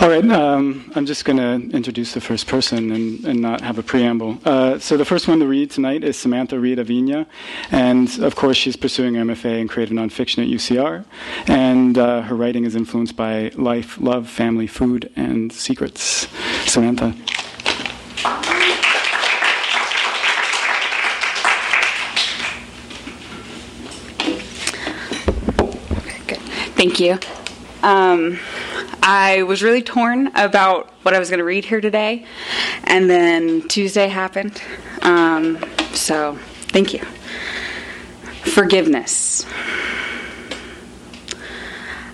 All right, um, I'm just going to introduce the first person and, and not have a preamble. Uh, so, the first one to read tonight is Samantha Reid Avina, and of course, she's pursuing MFA in creative nonfiction at UCR, and uh, her writing is influenced by life, love, family, food, and secrets. Samantha. Thank you. Um, I was really torn about what I was going to read here today, and then Tuesday happened. Um, so, thank you. Forgiveness.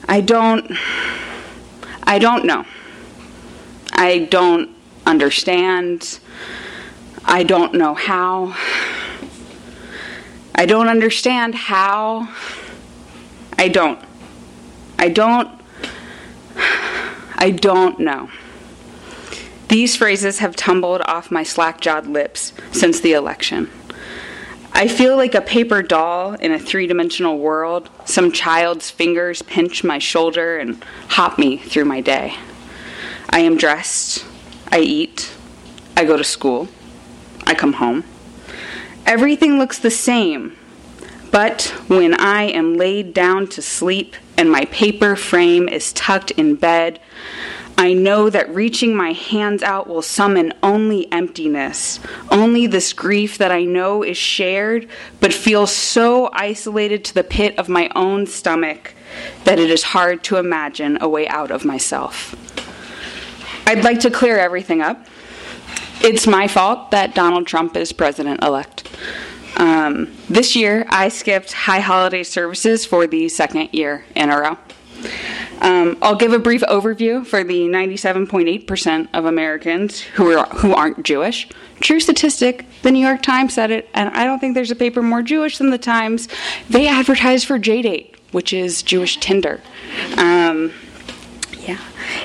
I don't. I don't know. I don't understand. I don't know how. I don't understand how. I don't. I don't I don't know. These phrases have tumbled off my slack jawed lips since the election. I feel like a paper doll in a three dimensional world. Some child's fingers pinch my shoulder and hop me through my day. I am dressed. I eat. I go to school. I come home. Everything looks the same. But when I am laid down to sleep and my paper frame is tucked in bed, I know that reaching my hands out will summon only emptiness, only this grief that I know is shared, but feels so isolated to the pit of my own stomach that it is hard to imagine a way out of myself. I'd like to clear everything up. It's my fault that Donald Trump is president elect. Um, this year, I skipped high holiday services for the second year in a row. Um, I'll give a brief overview for the 97.8% of Americans who, are, who aren't Jewish. True statistic, the New York Times said it, and I don't think there's a paper more Jewish than the Times. They advertise for JDate, which is Jewish Tinder. Um, yeah.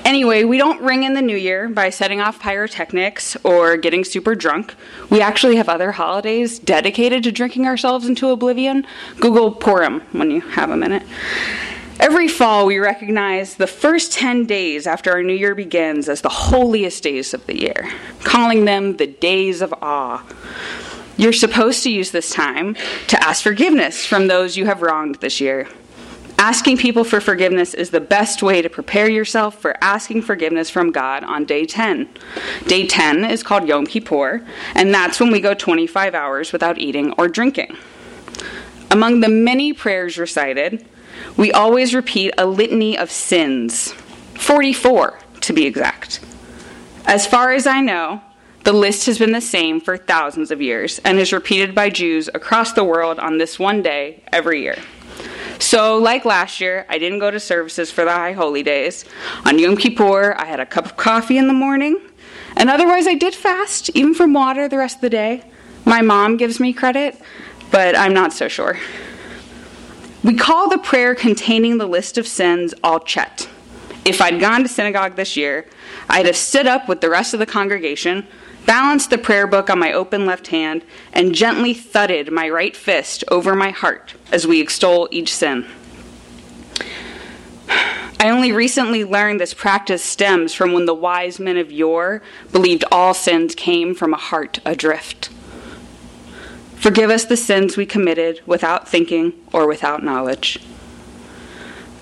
Anyway, we don't ring in the new year by setting off pyrotechnics or getting super drunk. We actually have other holidays dedicated to drinking ourselves into oblivion. Google Purim when you have a minute. Every fall, we recognize the first 10 days after our new year begins as the holiest days of the year, calling them the days of awe. You're supposed to use this time to ask forgiveness from those you have wronged this year. Asking people for forgiveness is the best way to prepare yourself for asking forgiveness from God on day 10. Day 10 is called Yom Kippur, and that's when we go 25 hours without eating or drinking. Among the many prayers recited, we always repeat a litany of sins, 44 to be exact. As far as I know, the list has been the same for thousands of years and is repeated by Jews across the world on this one day every year. So, like last year, I didn't go to services for the High Holy Days. On Yom Kippur, I had a cup of coffee in the morning, and otherwise, I did fast, even from water, the rest of the day. My mom gives me credit, but I'm not so sure. We call the prayer containing the list of sins al chet. If I'd gone to synagogue this year, I'd have stood up with the rest of the congregation, balanced the prayer book on my open left hand, and gently thudded my right fist over my heart as we extol each sin. I only recently learned this practice stems from when the wise men of yore believed all sins came from a heart adrift. Forgive us the sins we committed without thinking or without knowledge.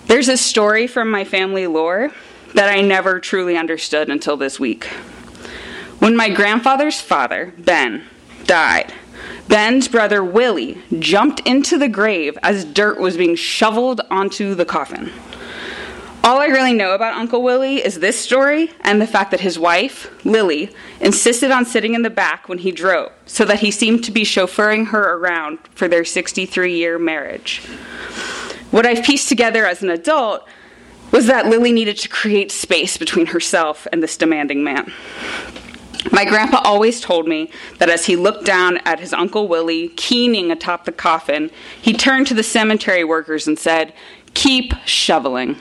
There's a story from my family lore that I never truly understood until this week. When my grandfather's father, Ben, died, Ben's brother Willie jumped into the grave as dirt was being shoveled onto the coffin. All I really know about Uncle Willie is this story and the fact that his wife, Lily, insisted on sitting in the back when he drove so that he seemed to be chauffeuring her around for their 63 year marriage. What I've pieced together as an adult was that Lily needed to create space between herself and this demanding man. My grandpa always told me that as he looked down at his Uncle Willie keening atop the coffin, he turned to the cemetery workers and said, Keep shoveling.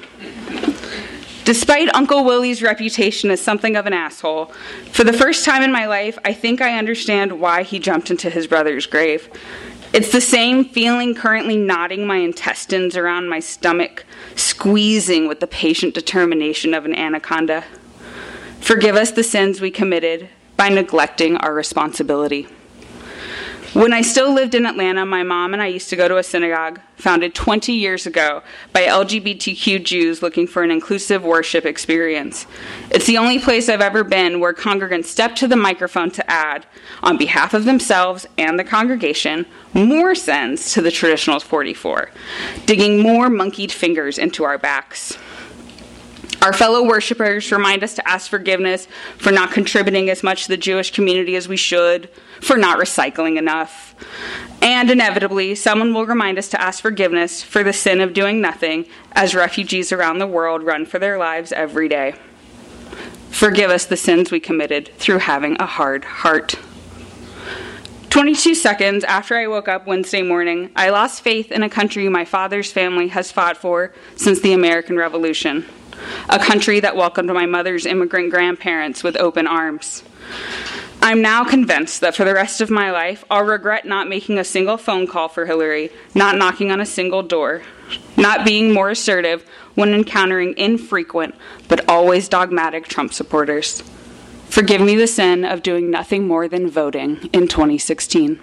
Despite Uncle Willie's reputation as something of an asshole, for the first time in my life, I think I understand why he jumped into his brother's grave. It's the same feeling currently knotting my intestines around my stomach, squeezing with the patient determination of an anaconda. Forgive us the sins we committed by neglecting our responsibility. When I still lived in Atlanta, my mom and I used to go to a synagogue founded 20 years ago by LGBTQ Jews looking for an inclusive worship experience. It's the only place I've ever been where congregants step to the microphone to add, on behalf of themselves and the congregation, more sins to the traditional 44, digging more monkeyed fingers into our backs. Our fellow worshipers remind us to ask forgiveness for not contributing as much to the Jewish community as we should, for not recycling enough. And inevitably, someone will remind us to ask forgiveness for the sin of doing nothing as refugees around the world run for their lives every day. Forgive us the sins we committed through having a hard heart. 22 seconds after I woke up Wednesday morning, I lost faith in a country my father's family has fought for since the American Revolution a country that welcomed my mother's immigrant grandparents with open arms. I'm now convinced that for the rest of my life, I'll regret not making a single phone call for Hillary, not knocking on a single door, not being more assertive when encountering infrequent but always dogmatic Trump supporters. Forgive me the sin of doing nothing more than voting in 2016.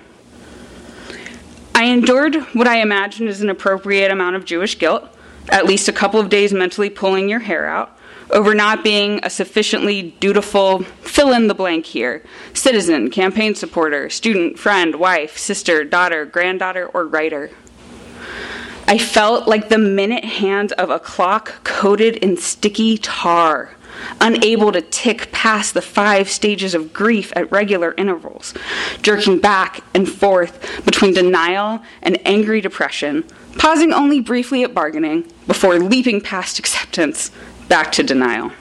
I endured what I imagine is an appropriate amount of Jewish guilt at least a couple of days mentally pulling your hair out over not being a sufficiently dutiful fill in the blank here citizen, campaign supporter, student, friend, wife, sister, daughter, granddaughter, or writer. I felt like the minute hand of a clock coated in sticky tar, unable to tick past the five stages of grief at regular intervals, jerking back and forth between denial and angry depression, pausing only briefly at bargaining before leaping past acceptance back to denial.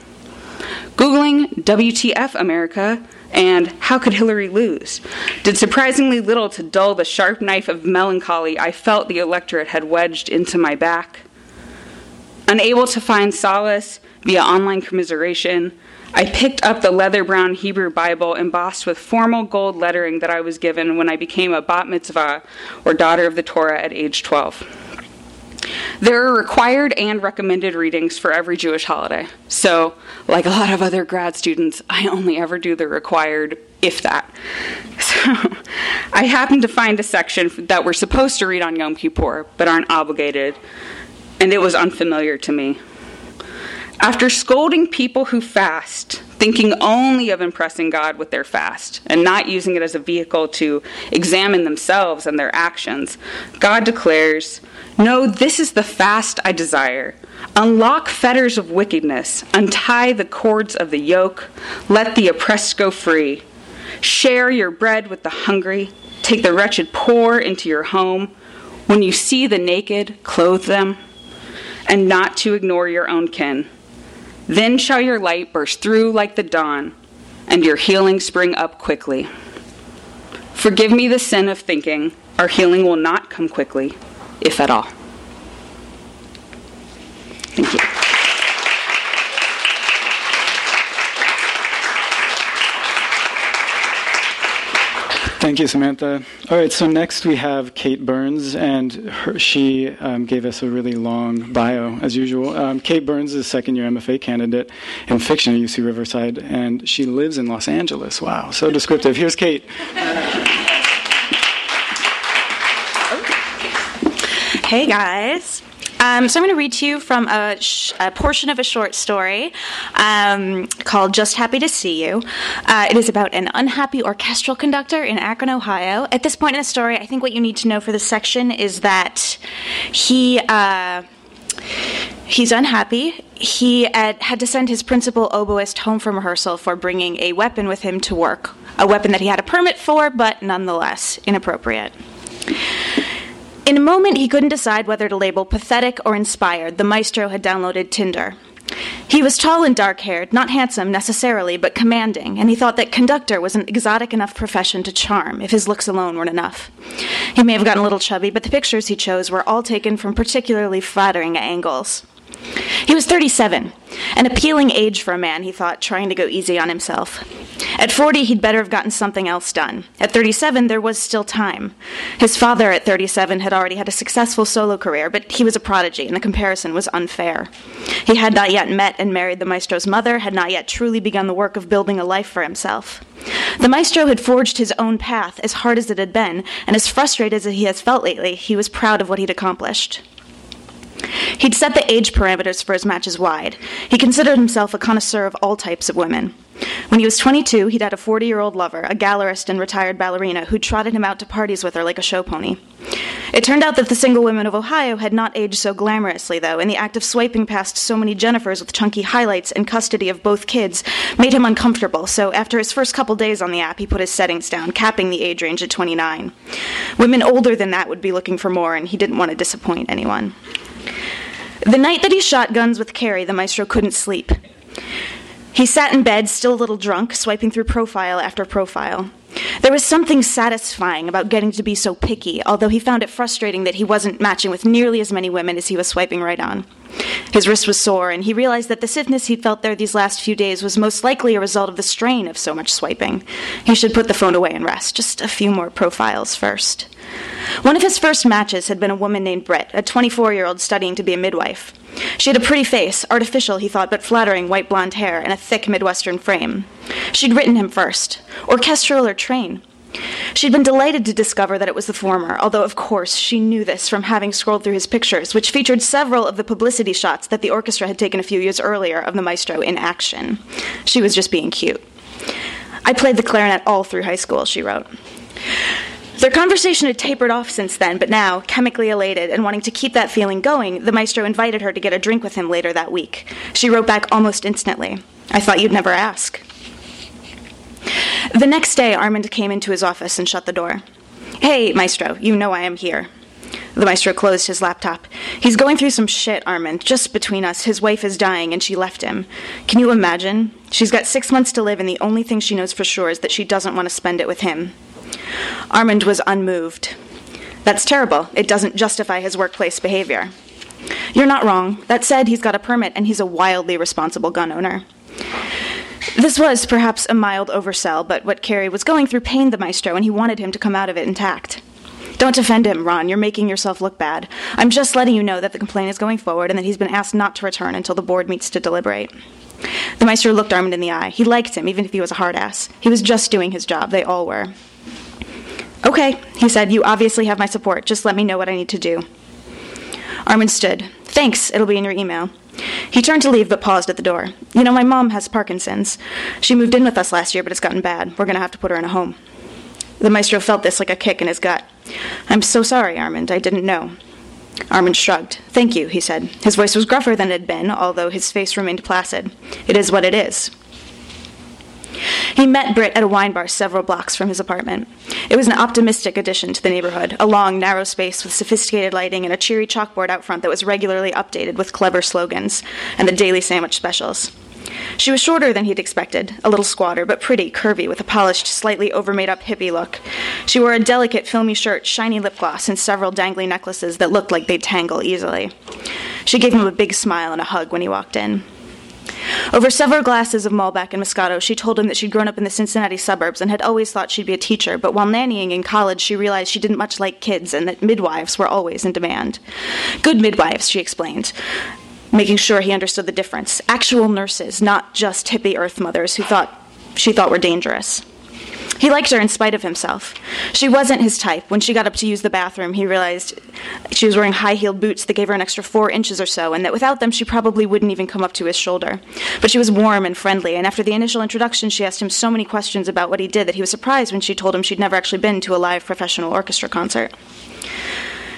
Googling WTF America and How Could Hillary Lose did surprisingly little to dull the sharp knife of melancholy I felt the electorate had wedged into my back. Unable to find solace via online commiseration, I picked up the leather brown Hebrew Bible embossed with formal gold lettering that I was given when I became a bat mitzvah or daughter of the Torah at age 12. There are required and recommended readings for every Jewish holiday. So, like a lot of other grad students, I only ever do the required, if that. So, I happened to find a section that we're supposed to read on Yom Kippur, but aren't obligated, and it was unfamiliar to me. After scolding people who fast, thinking only of impressing God with their fast and not using it as a vehicle to examine themselves and their actions, God declares, No, this is the fast I desire. Unlock fetters of wickedness, untie the cords of the yoke, let the oppressed go free. Share your bread with the hungry, take the wretched poor into your home. When you see the naked, clothe them, and not to ignore your own kin then shall your light burst through like the dawn, and your healing spring up quickly. Forgive me the sin of thinking our healing will not come quickly, if at all. Thank you. Thank you, Samantha. All right, so next we have Kate Burns, and her, she um, gave us a really long bio, as usual. Um, Kate Burns is a second year MFA candidate in fiction at UC Riverside, and she lives in Los Angeles. Wow, so descriptive. Here's Kate. Hey, guys. Um, so I'm going to read to you from a, sh- a portion of a short story um, called Just Happy to See You. Uh, it is about an unhappy orchestral conductor in Akron, Ohio. At this point in the story, I think what you need to know for this section is that he. Uh, He's unhappy. He had, had to send his principal oboist home from rehearsal for bringing a weapon with him to work, a weapon that he had a permit for, but nonetheless inappropriate. In a moment, he couldn't decide whether to label pathetic or inspired. The maestro had downloaded Tinder. He was tall and dark haired, not handsome necessarily, but commanding, and he thought that conductor was an exotic enough profession to charm, if his looks alone weren't enough. He may have gotten a little chubby, but the pictures he chose were all taken from particularly flattering angles. He was 37, an appealing age for a man, he thought, trying to go easy on himself. At 40, he'd better have gotten something else done. At 37, there was still time. His father, at 37, had already had a successful solo career, but he was a prodigy, and the comparison was unfair. He had not yet met and married the maestro's mother, had not yet truly begun the work of building a life for himself. The maestro had forged his own path, as hard as it had been, and as frustrated as he has felt lately, he was proud of what he'd accomplished. He'd set the age parameters for his matches wide. He considered himself a connoisseur of all types of women. When he was 22, he'd had a 40 year old lover, a gallerist and retired ballerina, who trotted him out to parties with her like a show pony. It turned out that the single women of Ohio had not aged so glamorously, though, and the act of swiping past so many Jennifers with chunky highlights and custody of both kids made him uncomfortable, so after his first couple days on the app, he put his settings down, capping the age range at 29. Women older than that would be looking for more, and he didn't want to disappoint anyone. The night that he shot guns with Carrie, the maestro couldn't sleep. He sat in bed, still a little drunk, swiping through profile after profile. There was something satisfying about getting to be so picky, although he found it frustrating that he wasn't matching with nearly as many women as he was swiping right on. His wrist was sore, and he realized that the stiffness he'd felt there these last few days was most likely a result of the strain of so much swiping. He should put the phone away and rest. Just a few more profiles first. One of his first matches had been a woman named Britt, a 24 year old studying to be a midwife. She had a pretty face, artificial, he thought, but flattering white blonde hair, and a thick Midwestern frame. She'd written him first, orchestral or train. She'd been delighted to discover that it was the former, although, of course, she knew this from having scrolled through his pictures, which featured several of the publicity shots that the orchestra had taken a few years earlier of the maestro in action. She was just being cute. I played the clarinet all through high school, she wrote. Their conversation had tapered off since then, but now, chemically elated and wanting to keep that feeling going, the maestro invited her to get a drink with him later that week. She wrote back almost instantly I thought you'd never ask. The next day, Armand came into his office and shut the door. Hey, Maestro, you know I am here. The Maestro closed his laptop. He's going through some shit, Armand. Just between us, his wife is dying and she left him. Can you imagine? She's got six months to live, and the only thing she knows for sure is that she doesn't want to spend it with him. Armand was unmoved. That's terrible. It doesn't justify his workplace behavior. You're not wrong. That said, he's got a permit and he's a wildly responsible gun owner. This was perhaps a mild oversell, but what Carrie was going through pained the maestro, and he wanted him to come out of it intact. Don't defend him, Ron. You're making yourself look bad. I'm just letting you know that the complaint is going forward and that he's been asked not to return until the board meets to deliberate. The maestro looked Armand in the eye. He liked him, even if he was a hard ass. He was just doing his job. They all were. Okay, he said, you obviously have my support. Just let me know what I need to do. Armand stood. Thanks, it'll be in your email. He turned to leave but paused at the door. You know, my mom has Parkinson's. She moved in with us last year, but it's gotten bad. We're going to have to put her in a home. The maestro felt this like a kick in his gut. I'm so sorry, Armand. I didn't know. Armand shrugged. Thank you, he said. His voice was gruffer than it had been, although his face remained placid. It is what it is. He met Britt at a wine bar several blocks from his apartment. It was an optimistic addition to the neighborhood, a long, narrow space with sophisticated lighting and a cheery chalkboard out front that was regularly updated with clever slogans and the daily sandwich specials. She was shorter than he'd expected, a little squatter, but pretty, curvy, with a polished, slightly overmade up hippie look. She wore a delicate, filmy shirt, shiny lip gloss, and several dangly necklaces that looked like they'd tangle easily. She gave him a big smile and a hug when he walked in. Over several glasses of Malbec and Moscato, she told him that she'd grown up in the Cincinnati suburbs and had always thought she'd be a teacher, but while nannying in college, she realized she didn't much like kids and that midwives were always in demand. Good midwives, she explained, making sure he understood the difference. Actual nurses, not just hippie earth mothers who thought she thought were dangerous. He liked her in spite of himself. She wasn't his type. When she got up to use the bathroom, he realized she was wearing high heeled boots that gave her an extra four inches or so, and that without them, she probably wouldn't even come up to his shoulder. But she was warm and friendly, and after the initial introduction, she asked him so many questions about what he did that he was surprised when she told him she'd never actually been to a live professional orchestra concert.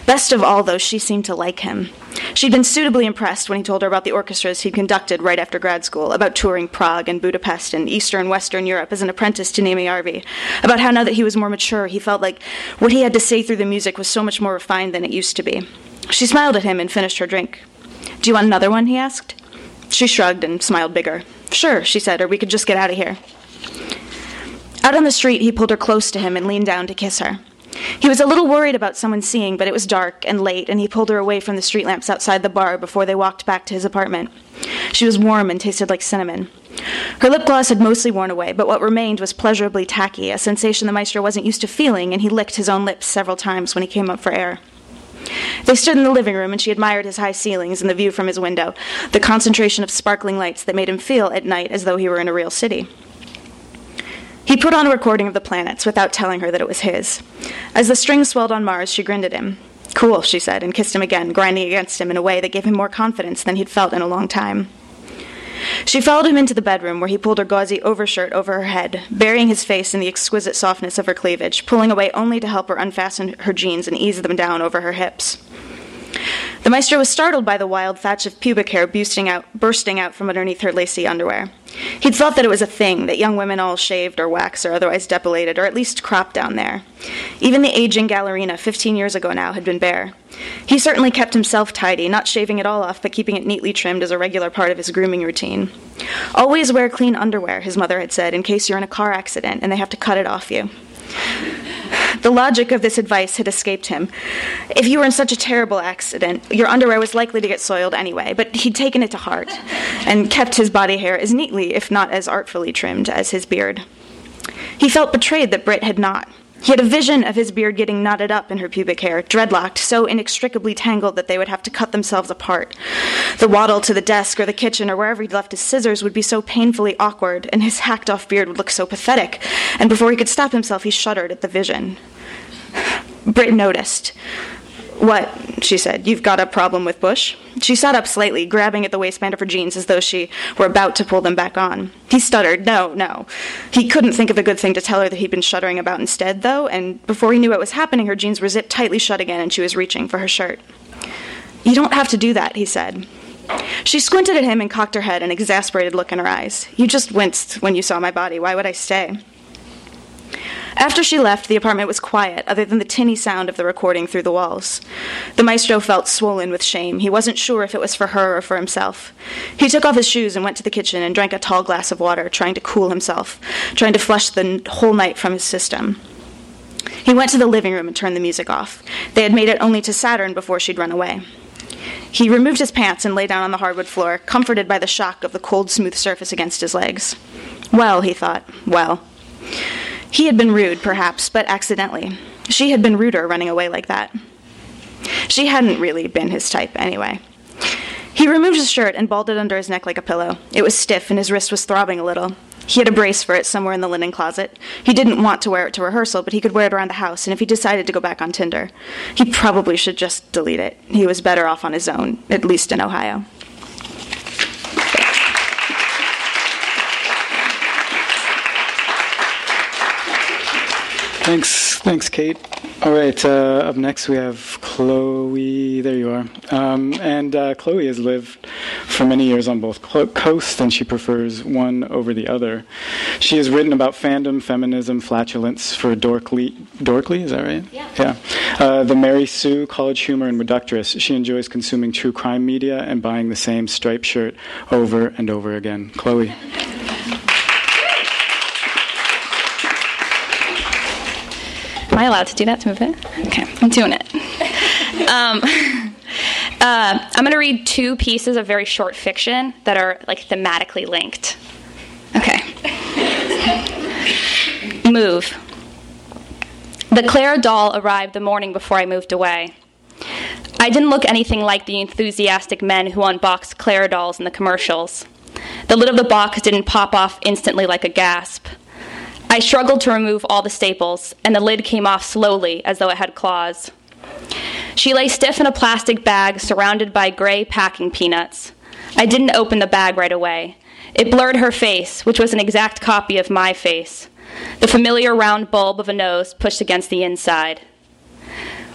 Best of all, though, she seemed to like him. She'd been suitably impressed when he told her about the orchestras he'd conducted right after grad school, about touring Prague and Budapest and Eastern and Western Europe as an apprentice to Naomi Arvey, about how now that he was more mature, he felt like what he had to say through the music was so much more refined than it used to be. She smiled at him and finished her drink. Do you want another one? he asked. She shrugged and smiled bigger. Sure, she said, or we could just get out of here. Out on the street, he pulled her close to him and leaned down to kiss her. He was a little worried about someone seeing, but it was dark and late, and he pulled her away from the street lamps outside the bar before they walked back to his apartment. She was warm and tasted like cinnamon. Her lip gloss had mostly worn away, but what remained was pleasurably tacky, a sensation the maestro wasn't used to feeling, and he licked his own lips several times when he came up for air. They stood in the living room, and she admired his high ceilings and the view from his window, the concentration of sparkling lights that made him feel at night as though he were in a real city. He put on a recording of the planets without telling her that it was his. As the strings swelled on Mars, she grinned at him. Cool, she said, and kissed him again, grinding against him in a way that gave him more confidence than he'd felt in a long time. She followed him into the bedroom, where he pulled her gauzy overshirt over her head, burying his face in the exquisite softness of her cleavage, pulling away only to help her unfasten her jeans and ease them down over her hips. The maestro was startled by the wild thatch of pubic hair bursting out, bursting out from underneath her lacy underwear. He'd thought that it was a thing, that young women all shaved or waxed or otherwise depilated, or at least cropped down there. Even the aging Gallerina, 15 years ago now, had been bare. He certainly kept himself tidy, not shaving it all off, but keeping it neatly trimmed as a regular part of his grooming routine. Always wear clean underwear, his mother had said, in case you're in a car accident and they have to cut it off you. The logic of this advice had escaped him. If you were in such a terrible accident, your underwear was likely to get soiled anyway, but he'd taken it to heart and kept his body hair as neatly, if not as artfully trimmed, as his beard. He felt betrayed that Britt had not. He had a vision of his beard getting knotted up in her pubic hair, dreadlocked, so inextricably tangled that they would have to cut themselves apart. The waddle to the desk or the kitchen or wherever he'd left his scissors would be so painfully awkward, and his hacked off beard would look so pathetic, and before he could stop himself, he shuddered at the vision. Britt noticed. What? she said. You've got a problem with Bush? She sat up slightly, grabbing at the waistband of her jeans as though she were about to pull them back on. He stuttered, No, no. He couldn't think of a good thing to tell her that he'd been shuddering about instead, though, and before he knew what was happening, her jeans were zipped tightly shut again and she was reaching for her shirt. You don't have to do that, he said. She squinted at him and cocked her head, an exasperated look in her eyes. You just winced when you saw my body. Why would I stay? After she left, the apartment was quiet, other than the tinny sound of the recording through the walls. The maestro felt swollen with shame. He wasn't sure if it was for her or for himself. He took off his shoes and went to the kitchen and drank a tall glass of water, trying to cool himself, trying to flush the whole night from his system. He went to the living room and turned the music off. They had made it only to Saturn before she'd run away. He removed his pants and lay down on the hardwood floor, comforted by the shock of the cold, smooth surface against his legs. Well, he thought, well. He had been rude, perhaps, but accidentally. She had been ruder running away like that. She hadn't really been his type, anyway. He removed his shirt and balled it under his neck like a pillow. It was stiff and his wrist was throbbing a little. He had a brace for it somewhere in the linen closet. He didn't want to wear it to rehearsal, but he could wear it around the house, and if he decided to go back on Tinder, he probably should just delete it. He was better off on his own, at least in Ohio. Thanks, thanks, Kate. All right, uh, up next we have Chloe. There you are. Um, and uh, Chloe has lived for many years on both coasts, and she prefers one over the other. She has written about fandom, feminism, flatulence for Dorkly. Dorkly, is that right? Yeah. Yeah. Uh, the Mary Sue, College Humor, and Reductress. She enjoys consuming true crime media and buying the same striped shirt over and over again. Chloe. I allowed to do that to move it? Okay, I'm doing it. Um, uh, I'm going to read two pieces of very short fiction that are like thematically linked. Okay. Move. The Clara doll arrived the morning before I moved away. I didn't look anything like the enthusiastic men who unboxed Clara dolls in the commercials. The lid of the box didn't pop off instantly like a gasp. I struggled to remove all the staples, and the lid came off slowly as though it had claws. She lay stiff in a plastic bag surrounded by gray packing peanuts. I didn't open the bag right away. It blurred her face, which was an exact copy of my face, the familiar round bulb of a nose pushed against the inside.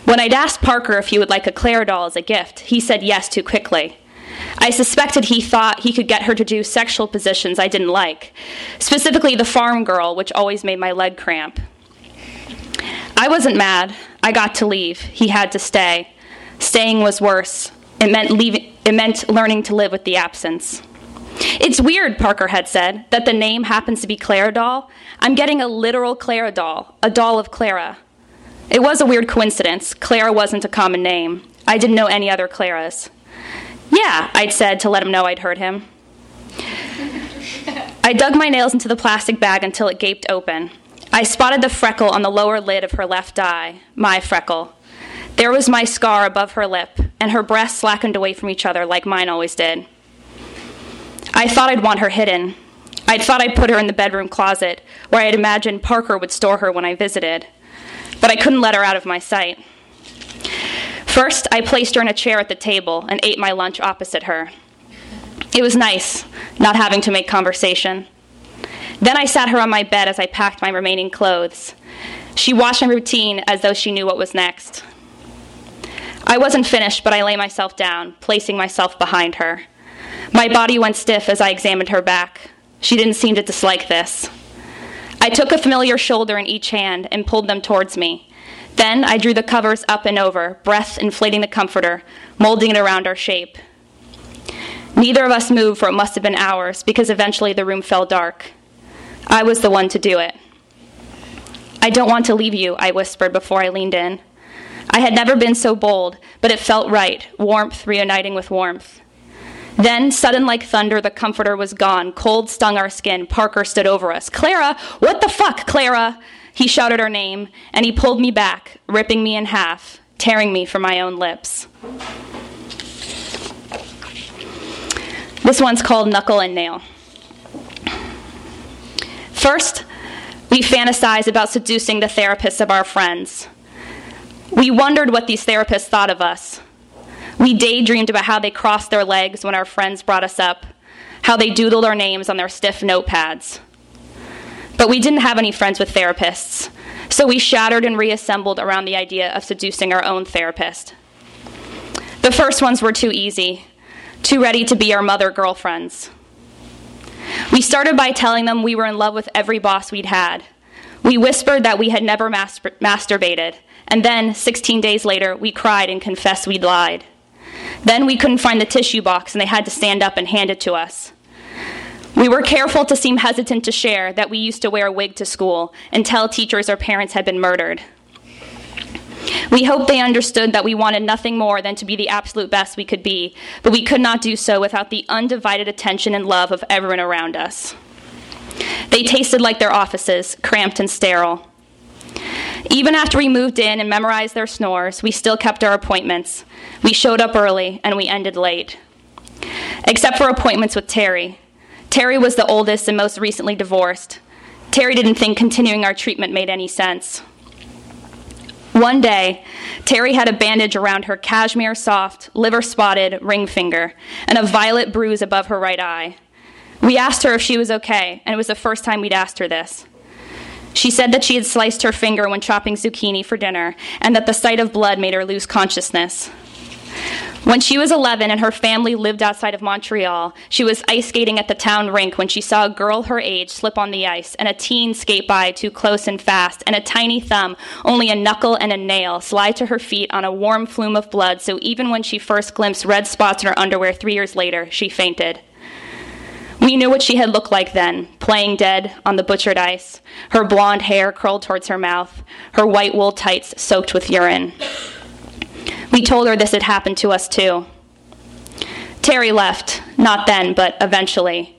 When I'd asked Parker if he would like a Clara doll as a gift, he said yes too quickly. I suspected he thought he could get her to do sexual positions I didn't like, specifically the farm girl, which always made my leg cramp. I wasn't mad. I got to leave. He had to stay. Staying was worse. It meant leaving, it meant learning to live with the absence. It's weird, Parker had said, that the name happens to be Clara doll. I'm getting a literal Clara doll, a doll of Clara. It was a weird coincidence. Clara wasn't a common name. I didn't know any other Claras. Yeah, I'd said to let him know I'd heard him. I dug my nails into the plastic bag until it gaped open. I spotted the freckle on the lower lid of her left eye, my freckle. There was my scar above her lip, and her breasts slackened away from each other like mine always did. I thought I'd want her hidden. I thought I'd put her in the bedroom closet, where I had imagined Parker would store her when I visited. But I couldn't let her out of my sight. First, I placed her in a chair at the table and ate my lunch opposite her. It was nice, not having to make conversation. Then I sat her on my bed as I packed my remaining clothes. She watched my routine as though she knew what was next. I wasn't finished, but I lay myself down, placing myself behind her. My body went stiff as I examined her back. She didn't seem to dislike this. I took a familiar shoulder in each hand and pulled them towards me. Then I drew the covers up and over, breath inflating the comforter, molding it around our shape. Neither of us moved for it must have been hours because eventually the room fell dark. I was the one to do it. I don't want to leave you, I whispered before I leaned in. I had never been so bold, but it felt right, warmth reuniting with warmth. Then, sudden like thunder, the comforter was gone. Cold stung our skin. Parker stood over us. Clara! What the fuck, Clara? He shouted her name, and he pulled me back, ripping me in half, tearing me from my own lips. This one's called Knuckle and Nail. First, we fantasize about seducing the therapists of our friends. We wondered what these therapists thought of us. We daydreamed about how they crossed their legs when our friends brought us up, how they doodled our names on their stiff notepads. But we didn't have any friends with therapists, so we shattered and reassembled around the idea of seducing our own therapist. The first ones were too easy, too ready to be our mother girlfriends. We started by telling them we were in love with every boss we'd had. We whispered that we had never masturbated, and then, 16 days later, we cried and confessed we'd lied. Then we couldn't find the tissue box and they had to stand up and hand it to us. We were careful to seem hesitant to share that we used to wear a wig to school and tell teachers our parents had been murdered. We hoped they understood that we wanted nothing more than to be the absolute best we could be, but we could not do so without the undivided attention and love of everyone around us. They tasted like their offices, cramped and sterile. Even after we moved in and memorized their snores, we still kept our appointments. We showed up early and we ended late. Except for appointments with Terry. Terry was the oldest and most recently divorced. Terry didn't think continuing our treatment made any sense. One day, Terry had a bandage around her cashmere soft, liver spotted ring finger and a violet bruise above her right eye. We asked her if she was okay, and it was the first time we'd asked her this. She said that she had sliced her finger when chopping zucchini for dinner, and that the sight of blood made her lose consciousness. When she was 11 and her family lived outside of Montreal, she was ice skating at the town rink when she saw a girl her age slip on the ice and a teen skate by too close and fast, and a tiny thumb, only a knuckle and a nail, slide to her feet on a warm flume of blood, so even when she first glimpsed red spots in her underwear three years later, she fainted. We knew what she had looked like then, playing dead on the butchered ice, her blonde hair curled towards her mouth, her white wool tights soaked with urine. We told her this had happened to us too. Terry left, not then, but eventually.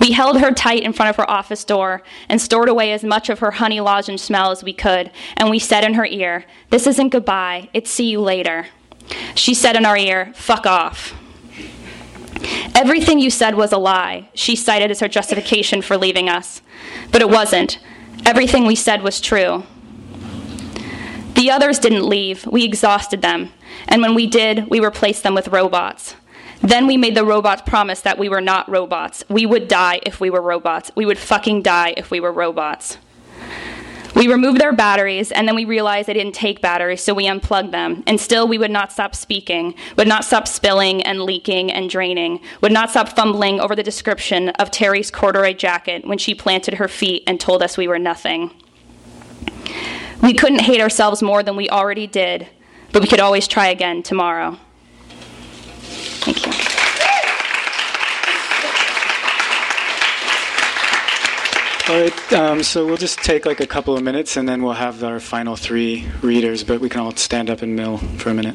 We held her tight in front of her office door and stored away as much of her honey lozenge smell as we could, and we said in her ear, This isn't goodbye, it's see you later. She said in our ear, Fuck off. Everything you said was a lie, she cited as her justification for leaving us. But it wasn't. Everything we said was true. The others didn't leave, we exhausted them. And when we did, we replaced them with robots. Then we made the robots promise that we were not robots. We would die if we were robots. We would fucking die if we were robots. We removed their batteries, and then we realized they didn't take batteries, so we unplugged them. And still, we would not stop speaking, would not stop spilling and leaking and draining, would not stop fumbling over the description of Terry's corduroy jacket when she planted her feet and told us we were nothing. We couldn't hate ourselves more than we already did, but we could always try again tomorrow. Thank you. All right, um, so we'll just take like a couple of minutes and then we'll have our final three readers, but we can all stand up and mill for a minute.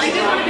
I didn't want to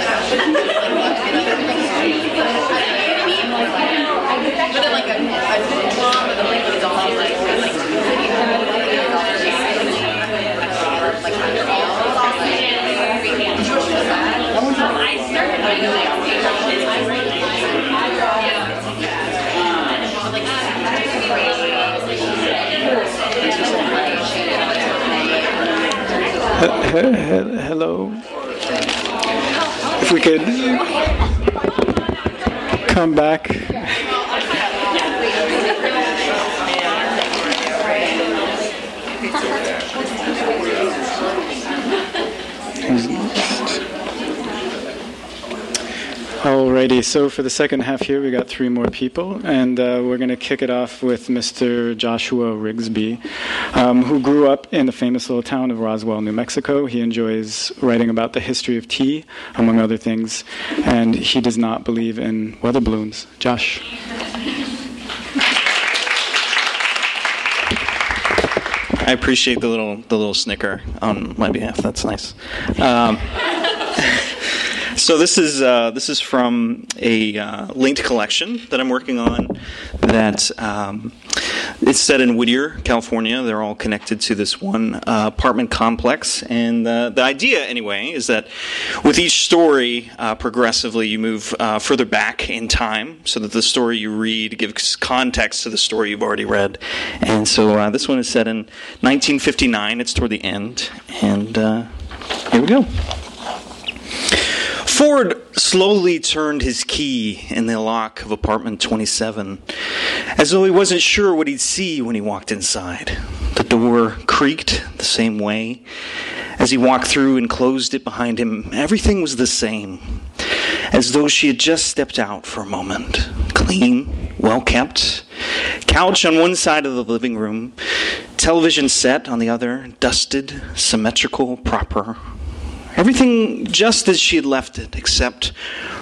Hello. If we could come back. Alrighty, so for the second half here, we got three more people, and uh, we're going to kick it off with Mr. Joshua Rigsby, um, who grew up in the famous little town of Roswell, New Mexico. He enjoys writing about the history of tea, among other things, and he does not believe in weather balloons. Josh. I appreciate the little the little snicker on my behalf. That's nice. Um, so this is uh, this is from a uh, linked collection that I'm working on. That um, it's set in Whittier, California. They're all connected to this one uh, apartment complex, and uh, the idea, anyway, is that with each story, uh, progressively you move uh, further back in time, so that the story you read gives context to the story you've already read. And so this one is set in 1959. It's toward the end, and here we go. Ford slowly turned his key in the lock of apartment 27, as though he wasn't sure what he'd see when he walked inside. The door creaked the same way. As he walked through and closed it behind him, everything was the same, as though she had just stepped out for a moment. Clean, well kept, couch on one side of the living room, television set on the other, dusted, symmetrical, proper. Everything just as she had left it, except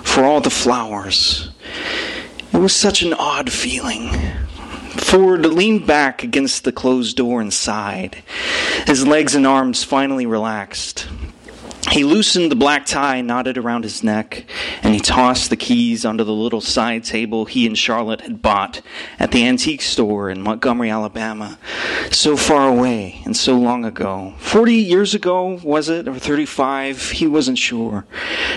for all the flowers. It was such an odd feeling. Ford leaned back against the closed door and sighed. His legs and arms finally relaxed. He loosened the black tie knotted around his neck, and he tossed the keys onto the little side table he and Charlotte had bought at the antique store in Montgomery, Alabama. So far away and so long ago. Forty years ago, was it? Or 35? He wasn't sure.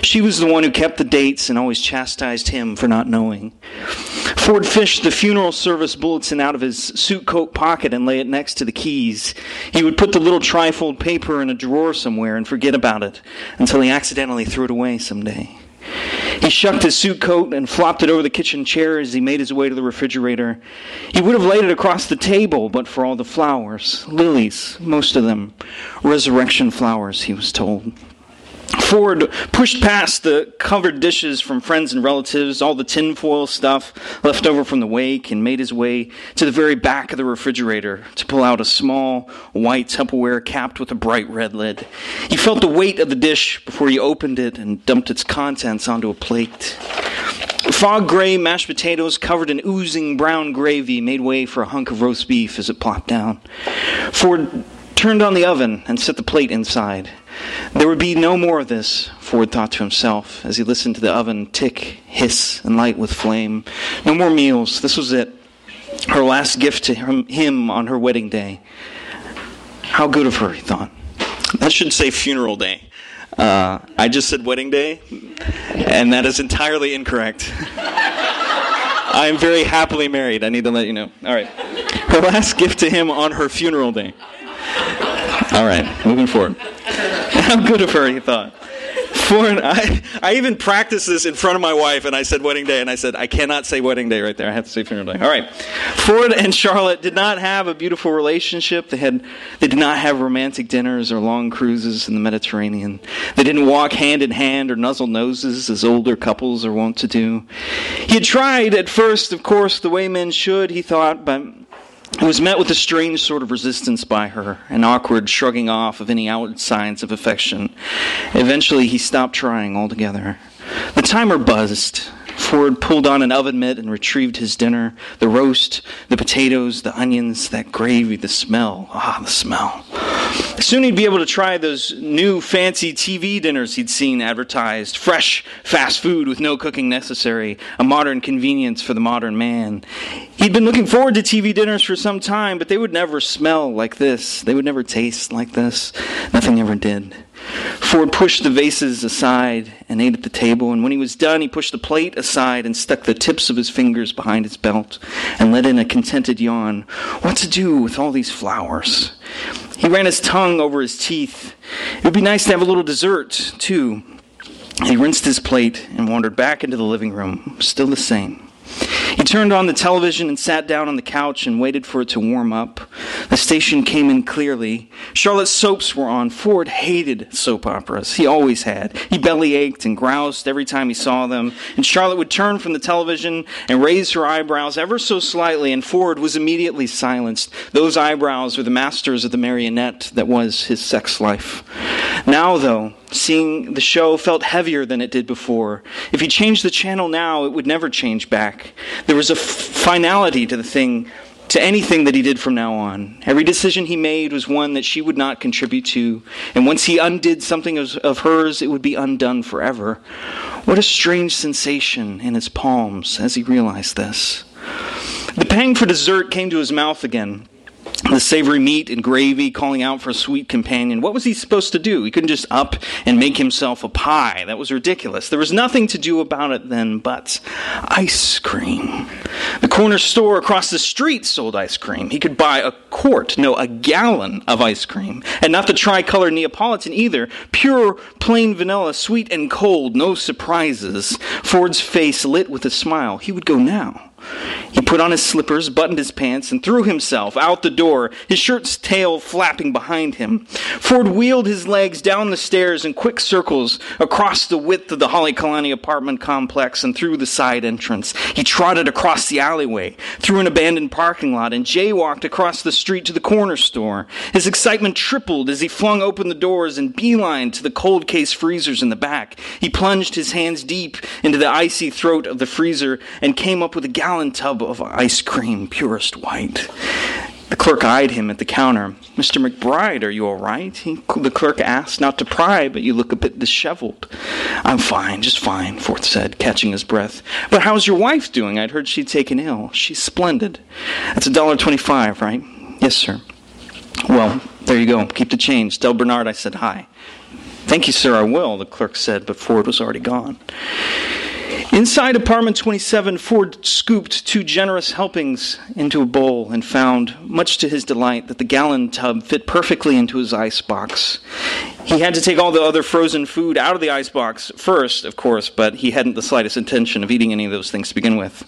She was the one who kept the dates and always chastised him for not knowing. Ford fished the funeral service bulletin out of his suit coat pocket and lay it next to the keys. He would put the little trifold paper in a drawer somewhere and forget about it until he accidentally threw it away someday. He shucked his suit coat and flopped it over the kitchen chair as he made his way to the refrigerator. He would have laid it across the table, but for all the flowers. Lilies, most of them. Resurrection flowers, he was told. Ford pushed past the covered dishes from friends and relatives, all the tinfoil stuff left over from the wake, and made his way to the very back of the refrigerator to pull out a small white Tupperware capped with a bright red lid. He felt the weight of the dish before he opened it and dumped its contents onto a plate. Fog gray mashed potatoes covered in oozing brown gravy made way for a hunk of roast beef as it plopped down. Ford turned on the oven and set the plate inside. There would be no more of this, Ford thought to himself as he listened to the oven tick, hiss, and light with flame. No more meals. This was it. Her last gift to him on her wedding day. How good of her, he thought. That should say funeral day. Uh, I just said wedding day, and that is entirely incorrect. I am very happily married. I need to let you know. All right. Her last gift to him on her funeral day. All right, moving forward. How good of her, he thought. Ford, I, I even practiced this in front of my wife, and I said wedding day, and I said, I cannot say wedding day right there. I have to say funeral day. All right. Ford and Charlotte did not have a beautiful relationship. They, had, they did not have romantic dinners or long cruises in the Mediterranean. They didn't walk hand in hand or nuzzle noses as older couples are wont to do. He had tried at first, of course, the way men should, he thought, but he was met with a strange sort of resistance by her, an awkward shrugging off of any outward signs of affection. Eventually, he stopped trying altogether. The timer buzzed. Ford pulled on an oven mitt and retrieved his dinner the roast, the potatoes, the onions, that gravy, the smell. Ah, the smell. Soon he'd be able to try those new fancy TV dinners he'd seen advertised fresh, fast food with no cooking necessary, a modern convenience for the modern man. He'd been looking forward to TV dinners for some time, but they would never smell like this. They would never taste like this. Nothing ever did. Ford pushed the vases aside and ate at the table, and when he was done, he pushed the plate aside and stuck the tips of his fingers behind his belt and let in a contented yawn. What to do with all these flowers? He ran his tongue over his teeth. It would be nice to have a little dessert, too. He rinsed his plate and wandered back into the living room, still the same. He turned on the television and sat down on the couch and waited for it to warm up. The station came in clearly. Charlotte's soaps were on. Ford hated soap operas. He always had. He belly ached and groused every time he saw them. And Charlotte would turn from the television and raise her eyebrows ever so slightly, and Ford was immediately silenced. Those eyebrows were the masters of the marionette that was his sex life. Now, though, seeing the show felt heavier than it did before. If he changed the channel now, it would never change back. There was a finality to the thing, to anything that he did from now on. Every decision he made was one that she would not contribute to, and once he undid something of, of hers, it would be undone forever. What a strange sensation in his palms as he realized this. The pang for dessert came to his mouth again the savory meat and gravy, calling out for a sweet companion. What was he supposed to do? He couldn't just up and make himself a pie. That was ridiculous. There was nothing to do about it then but ice cream. The corner store across the street sold ice cream. He could buy a quart, no, a gallon of ice cream. And not the tricolor Neapolitan either. Pure, plain vanilla, sweet and cold, no surprises. Ford's face lit with a smile. He would go now. He put on his slippers, buttoned his pants, and threw himself out the door, his shirt's tail flapping behind him. Ford wheeled his legs down the stairs in quick circles across the width of the Holly Halekulani apartment complex and through the side entrance. He trotted across the alleyway, through an abandoned parking lot, and jaywalked across the street to the corner store. His excitement tripled as he flung open the doors and beelined to the cold case freezers in the back. He plunged his hands deep into the icy throat of the freezer and came up with a gallon tub of ice cream, purest white. The clerk eyed him at the counter. Mr. McBride, are you all right? He, the clerk asked, not to pry, but you look a bit disheveled. I'm fine, just fine, Ford said, catching his breath. But how's your wife doing? I'd heard she'd taken ill. She's splendid. That's a dollar twenty-five, right? Yes, sir. Well, there you go. Keep the change. Tell Bernard I said hi. Thank you, sir, I will, the clerk said, but Ford was already gone. Inside apartment 27, Ford scooped two generous helpings into a bowl and found, much to his delight, that the gallon tub fit perfectly into his ice box. He had to take all the other frozen food out of the ice box first, of course, but he hadn't the slightest intention of eating any of those things to begin with.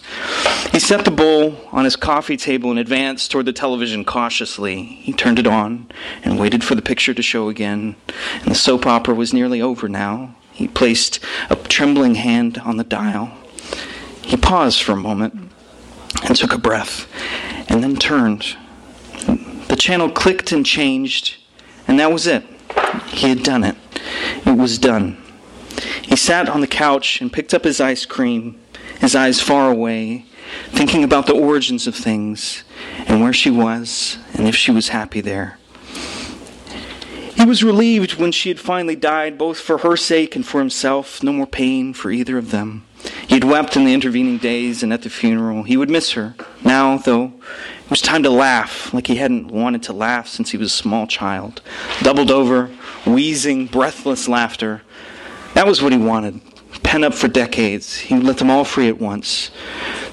He set the bowl on his coffee table and advanced toward the television cautiously. He turned it on and waited for the picture to show again, and the soap opera was nearly over now. He placed a trembling hand on the dial. He paused for a moment and took a breath, and then turned. The channel clicked and changed, and that was it. He had done it. It was done. He sat on the couch and picked up his ice cream, his eyes far away, thinking about the origins of things and where she was and if she was happy there. He was relieved when she had finally died, both for her sake and for himself. No more pain for either of them. He had wept in the intervening days and at the funeral. He would miss her. Now, though, it was time to laugh like he hadn't wanted to laugh since he was a small child. Doubled over, wheezing, breathless laughter. That was what he wanted. Pent up for decades. He would let them all free at once.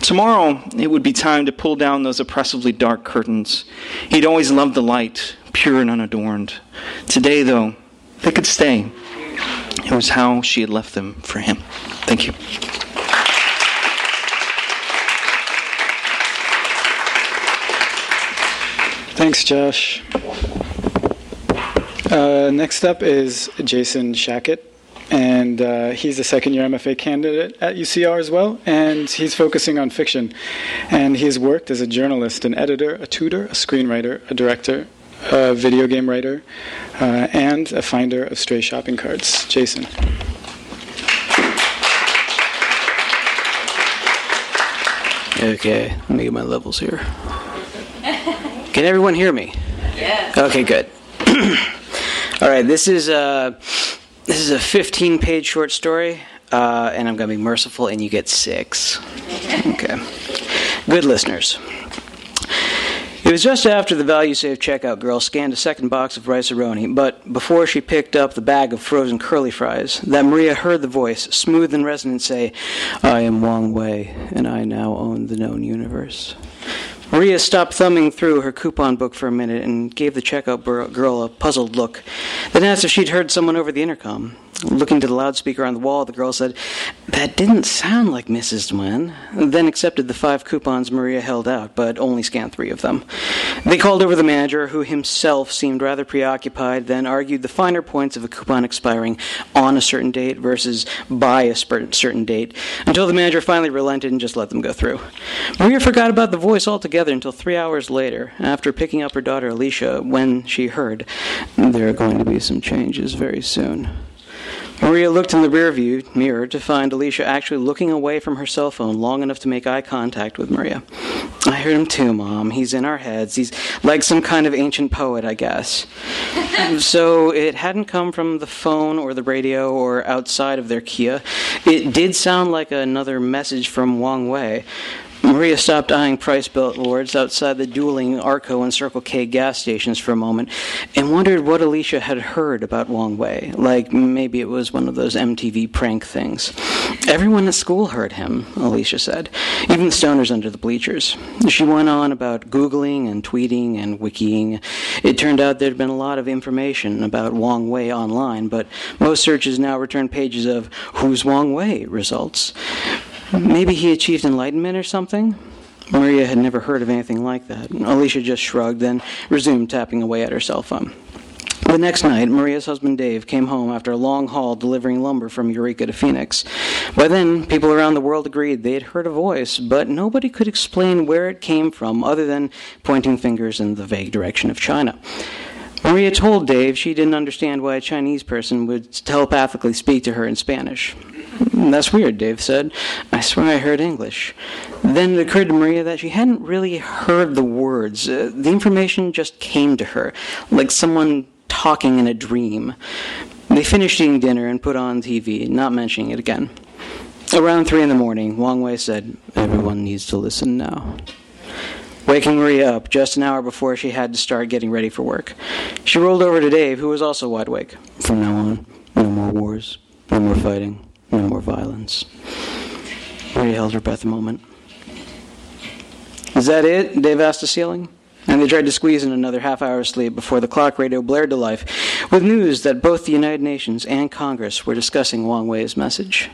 Tomorrow, it would be time to pull down those oppressively dark curtains. He'd always loved the light, pure and unadorned. Today, though, they could stay. It was how she had left them for him. Thank you. Thanks, Josh. Uh, next up is Jason Schachat, and uh, he's a second year MFA candidate at UCR as well, and he's focusing on fiction. And he's worked as a journalist, an editor, a tutor, a screenwriter, a director, a video game writer, uh, and a finder of stray shopping carts. Jason. Okay, let me get my levels here. Can everyone hear me? Yeah. Okay, good. All right, this is a this is a 15-page short story, uh, and I'm going to be merciful, and you get six. Okay. Good listeners. It was just after the value save checkout girl scanned a second box of rice-a-roni, but before she picked up the bag of frozen curly fries, that Maria heard the voice, smooth and resonant, say, I am Wang Wei, and I now own the known universe. Maria stopped thumbing through her coupon book for a minute and gave the checkout girl a puzzled look, then asked if she'd heard someone over the intercom. Looking to the loudspeaker on the wall, the girl said, That didn't sound like Mrs. Nguyen, then accepted the five coupons Maria held out, but only scanned three of them. They called over the manager, who himself seemed rather preoccupied, then argued the finer points of a coupon expiring on a certain date versus by a certain date, until the manager finally relented and just let them go through. Maria forgot about the voice altogether until three hours later, after picking up her daughter Alicia, when she heard, There are going to be some changes very soon. Maria looked in the rearview mirror to find Alicia actually looking away from her cell phone long enough to make eye contact with Maria. I heard him too, Mom. He's in our heads. He's like some kind of ancient poet, I guess. so it hadn't come from the phone or the radio or outside of their Kia. It did sound like another message from Wang Wei. Maria stopped eyeing price billboards outside the dueling Arco and Circle K gas stations for a moment and wondered what Alicia had heard about Wang Wei. Like maybe it was one of those MTV prank things. Everyone at school heard him, Alicia said, even the stoners under the bleachers. She went on about Googling and tweeting and wikiing. It turned out there'd been a lot of information about Wang Wei online, but most searches now return pages of Who's Wang Wei results. Maybe he achieved enlightenment or something? Maria had never heard of anything like that. Alicia just shrugged, then resumed tapping away at her cell phone. The next night, Maria's husband Dave came home after a long haul delivering lumber from Eureka to Phoenix. By then, people around the world agreed they had heard a voice, but nobody could explain where it came from other than pointing fingers in the vague direction of China. Maria told Dave she didn't understand why a Chinese person would telepathically speak to her in Spanish. That's weird, Dave said. I swear I heard English. Then it occurred to Maria that she hadn't really heard the words. Uh, the information just came to her, like someone talking in a dream. They finished eating dinner and put on TV, not mentioning it again. Around three in the morning, Wang Wei said, Everyone needs to listen now waking Maria up just an hour before she had to start getting ready for work. She rolled over to Dave, who was also wide awake. From now on, no more wars, no more fighting, no more violence. Maria held her breath a moment. Is that it? Dave asked the ceiling and they tried to squeeze in another half hour of sleep before the clock radio blared to life with news that both the United Nations and Congress were discussing Wang Wei's message.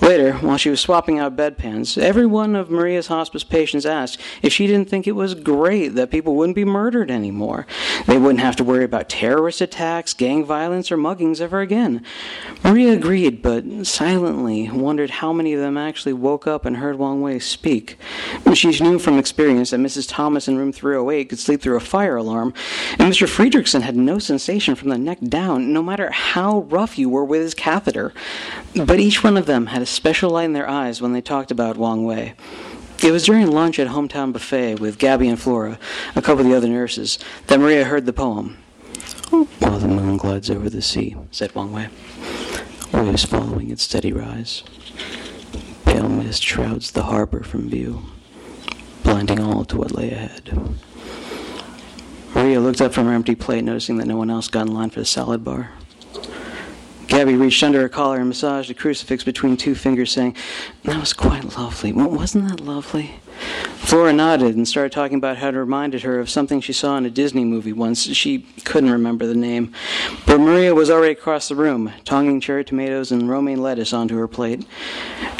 Later, while she was swapping out bedpans, every one of Maria's hospice patients asked if she didn't think it was great that people wouldn't be murdered anymore. They wouldn't have to worry about terrorist attacks, gang violence, or muggings ever again. Maria agreed, but silently wondered how many of them actually woke up and heard Wang Wei speak. She knew from experience that Mrs. Thomas in room 308 could sleep through a fire alarm, and Mr. Friedrichsen had no sensation from the neck down, no matter how rough you were with his catheter. But each one of them had a special light in their eyes when they talked about Wang Wei. It was during lunch at Hometown Buffet with Gabby and Flora, a couple of the other nurses, that Maria heard the poem. While the moon glides over the sea, said Wang Wei, waves following its steady rise. Pale mist shrouds the harbor from view, blinding all to what lay ahead. Maria looked up from her empty plate, noticing that no one else got in line for the salad bar. Gabby reached under her collar and massaged a crucifix between two fingers, saying, That was quite lovely. Wasn't that lovely? Flora nodded and started talking about how it reminded her of something she saw in a Disney movie once. She couldn't remember the name. But Maria was already across the room, tonguing cherry tomatoes and romaine lettuce onto her plate.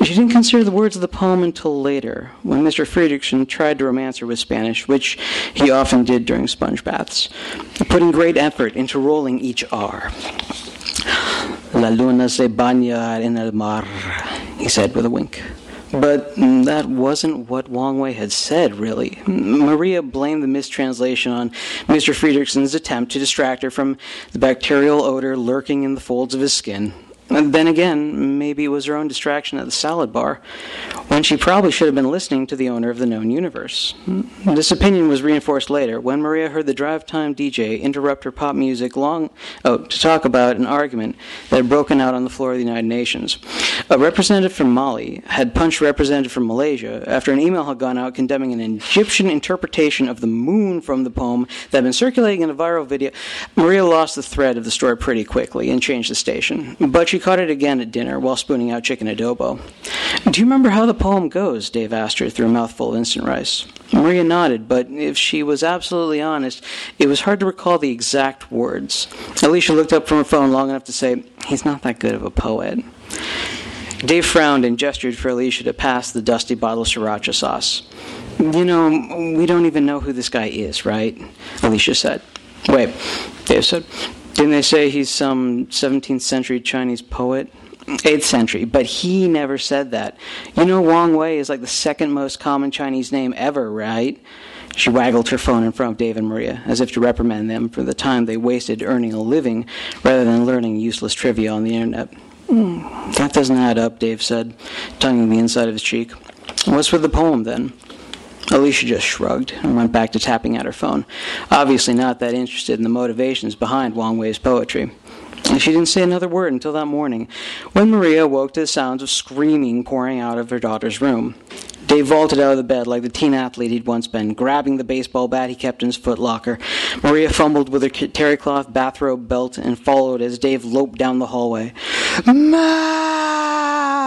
She didn't consider the words of the poem until later, when Mr. Friedrichsen tried to romance her with Spanish, which he often did during sponge baths, putting great effort into rolling each R. La luna se baña en el mar, he said with a wink. But that wasn't what Wang Wei had said, really. Maria blamed the mistranslation on Mr. Friedrichsen's attempt to distract her from the bacterial odor lurking in the folds of his skin. Then again, maybe it was her own distraction at the salad bar, when she probably should have been listening to the owner of the known universe. This opinion was reinforced later when Maria heard the drive time DJ interrupt her pop music long oh, to talk about an argument that had broken out on the floor of the United Nations. A representative from Mali had punched a representative from Malaysia after an email had gone out condemning an Egyptian interpretation of the moon from the poem that had been circulating in a viral video. Maria lost the thread of the story pretty quickly and changed the station, but she caught it again at dinner while spooning out chicken adobo. Do you remember how the poem goes? Dave asked her through a mouthful of instant rice. Maria nodded, but if she was absolutely honest, it was hard to recall the exact words. Alicia looked up from her phone long enough to say, He's not that good of a poet. Dave frowned and gestured for Alicia to pass the dusty bottle of sriracha sauce. You know, we don't even know who this guy is, right? Alicia said. Wait, Dave said. Didn't they say he's some 17th century Chinese poet? 8th century, but he never said that. You know, Wang Wei is like the second most common Chinese name ever, right? She waggled her phone in front of Dave and Maria, as if to reprimand them for the time they wasted earning a living rather than learning useless trivia on the internet. Mm, that doesn't add up, Dave said, tonguing the inside of his cheek. What's with the poem, then? Alicia just shrugged and went back to tapping at her phone, obviously not that interested in the motivations behind Wang Wei's poetry. She didn't say another word until that morning, when Maria woke to the sounds of screaming pouring out of her daughter's room. Dave vaulted out of the bed like the teen athlete he'd once been, grabbing the baseball bat he kept in his footlocker. Maria fumbled with her terry cloth bathrobe belt and followed as Dave loped down the hallway.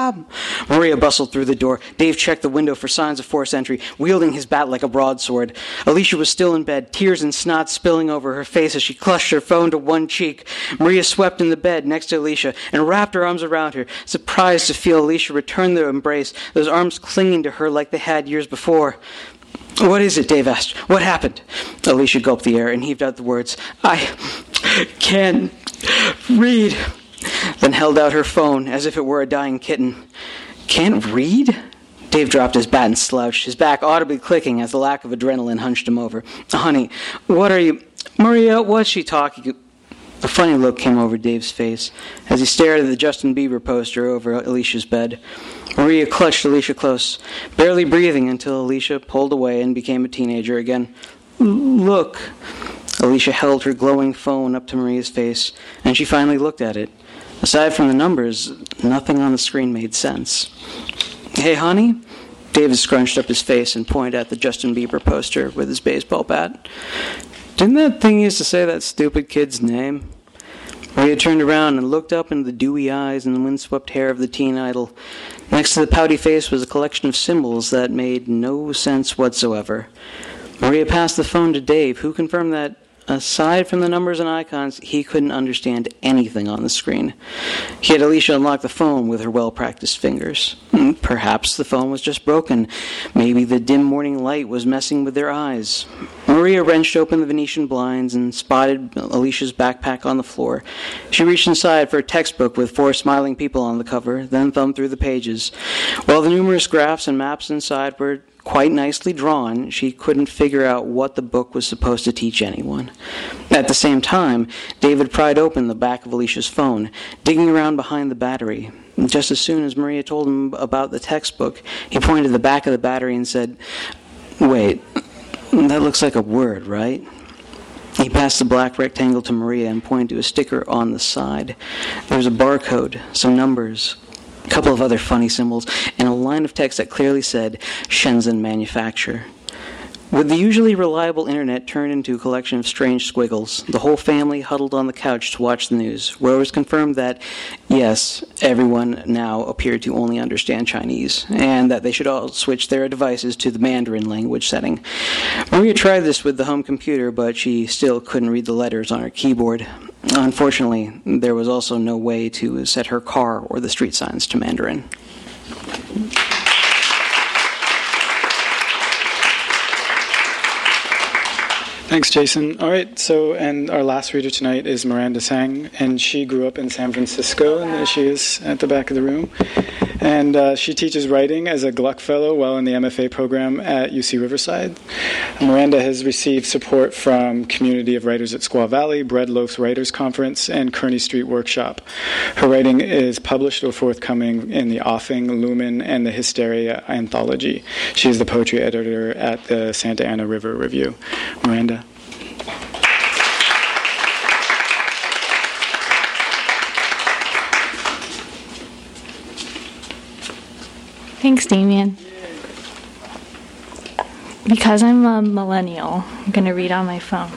Mom! Maria bustled through the door. Dave checked the window for signs of forced entry, wielding his bat like a broadsword. Alicia was still in bed, tears and snot spilling over her face as she clutched her phone to one cheek. Maria swept in the bed next to Alicia and wrapped her arms around her, surprised to feel Alicia return the embrace, those arms clinging to her like they had years before. What is it? Dave asked. What happened? Alicia gulped the air and heaved out the words, I can read, then held out her phone as if it were a dying kitten. Can't read? Dave dropped his bat and slouched, his back audibly clicking as the lack of adrenaline hunched him over. Honey, what are you. Maria, what's she talking a funny look came over Dave's face as he stared at the Justin Bieber poster over Alicia's bed. Maria clutched Alicia close, barely breathing until Alicia pulled away and became a teenager again. Look. Alicia held her glowing phone up to Maria's face, and she finally looked at it. Aside from the numbers, nothing on the screen made sense. Hey, honey? David scrunched up his face and pointed at the Justin Bieber poster with his baseball bat. Didn't that thing used to say that stupid kid's name? Maria turned around and looked up into the dewy eyes and the windswept hair of the teen idol. Next to the pouty face was a collection of symbols that made no sense whatsoever. Maria passed the phone to Dave, who confirmed that Aside from the numbers and icons, he couldn't understand anything on the screen. He had Alicia unlock the phone with her well practiced fingers. Hmm, perhaps the phone was just broken. Maybe the dim morning light was messing with their eyes. Maria wrenched open the Venetian blinds and spotted Alicia's backpack on the floor. She reached inside for a textbook with four smiling people on the cover, then thumbed through the pages. While the numerous graphs and maps inside were quite nicely drawn, she couldn't figure out what the book was supposed to teach anyone. At the same time, David pried open the back of Alicia's phone, digging around behind the battery. Just as soon as Maria told him about the textbook, he pointed to the back of the battery and said, Wait, that looks like a word, right? He passed the black rectangle to Maria and pointed to a sticker on the side. There was a barcode, some numbers, a couple of other funny symbols, and a line of text that clearly said Shenzhen manufacturer. With the usually reliable internet turned into a collection of strange squiggles, the whole family huddled on the couch to watch the news, where it was confirmed that, yes, everyone now appeared to only understand Chinese, and that they should all switch their devices to the Mandarin language setting. Maria tried this with the home computer, but she still couldn't read the letters on her keyboard. Unfortunately, there was also no way to set her car or the street signs to Mandarin. Thanks, Jason. All right, so, and our last reader tonight is Miranda Tsang, and she grew up in San Francisco, and there she is at the back of the room. And uh, she teaches writing as a Gluck Fellow while in the MFA program at UC Riverside. Miranda has received support from Community of Writers at Squaw Valley, Bread Loaf Writers Conference, and Kearny Street Workshop. Her writing is published or forthcoming in the Offing, Lumen, and the Hysteria anthology. She is the poetry editor at the Santa Ana River Review. Miranda. Thanks, Damien. Because I'm a millennial, I'm going to read on my phone.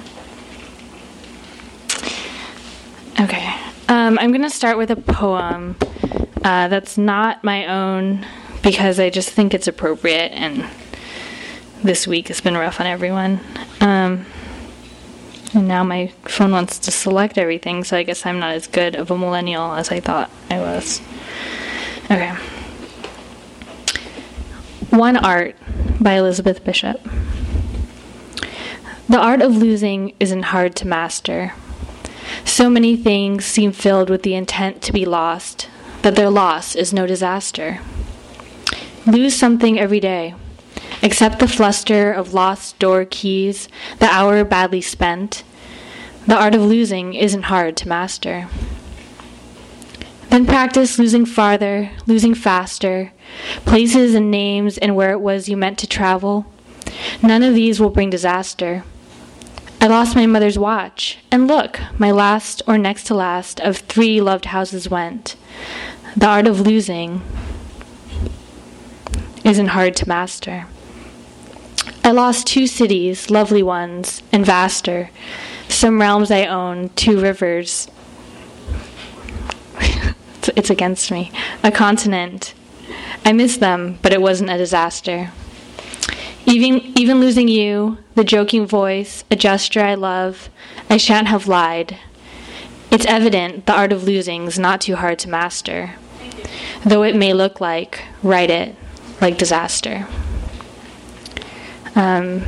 Okay. Um, I'm going to start with a poem uh, that's not my own because I just think it's appropriate, and this week has been rough on everyone. Um, and now my phone wants to select everything, so I guess I'm not as good of a millennial as I thought I was. Okay. One Art by Elizabeth Bishop. The art of losing isn't hard to master. So many things seem filled with the intent to be lost that their loss is no disaster. Lose something every day. Accept the fluster of lost door keys, the hour badly spent. The art of losing isn't hard to master. Then practice losing farther, losing faster, places and names and where it was you meant to travel. None of these will bring disaster. I lost my mother's watch, and look, my last or next to last of three loved houses went. The art of losing isn't hard to master. I lost two cities, lovely ones, and vaster, some realms I own, two rivers. It's against me. A continent. I miss them, but it wasn't a disaster. Even, even losing you, the joking voice, a gesture I love, I shan't have lied. It's evident the art of losing's not too hard to master, though it may look like, write it, like disaster. Um,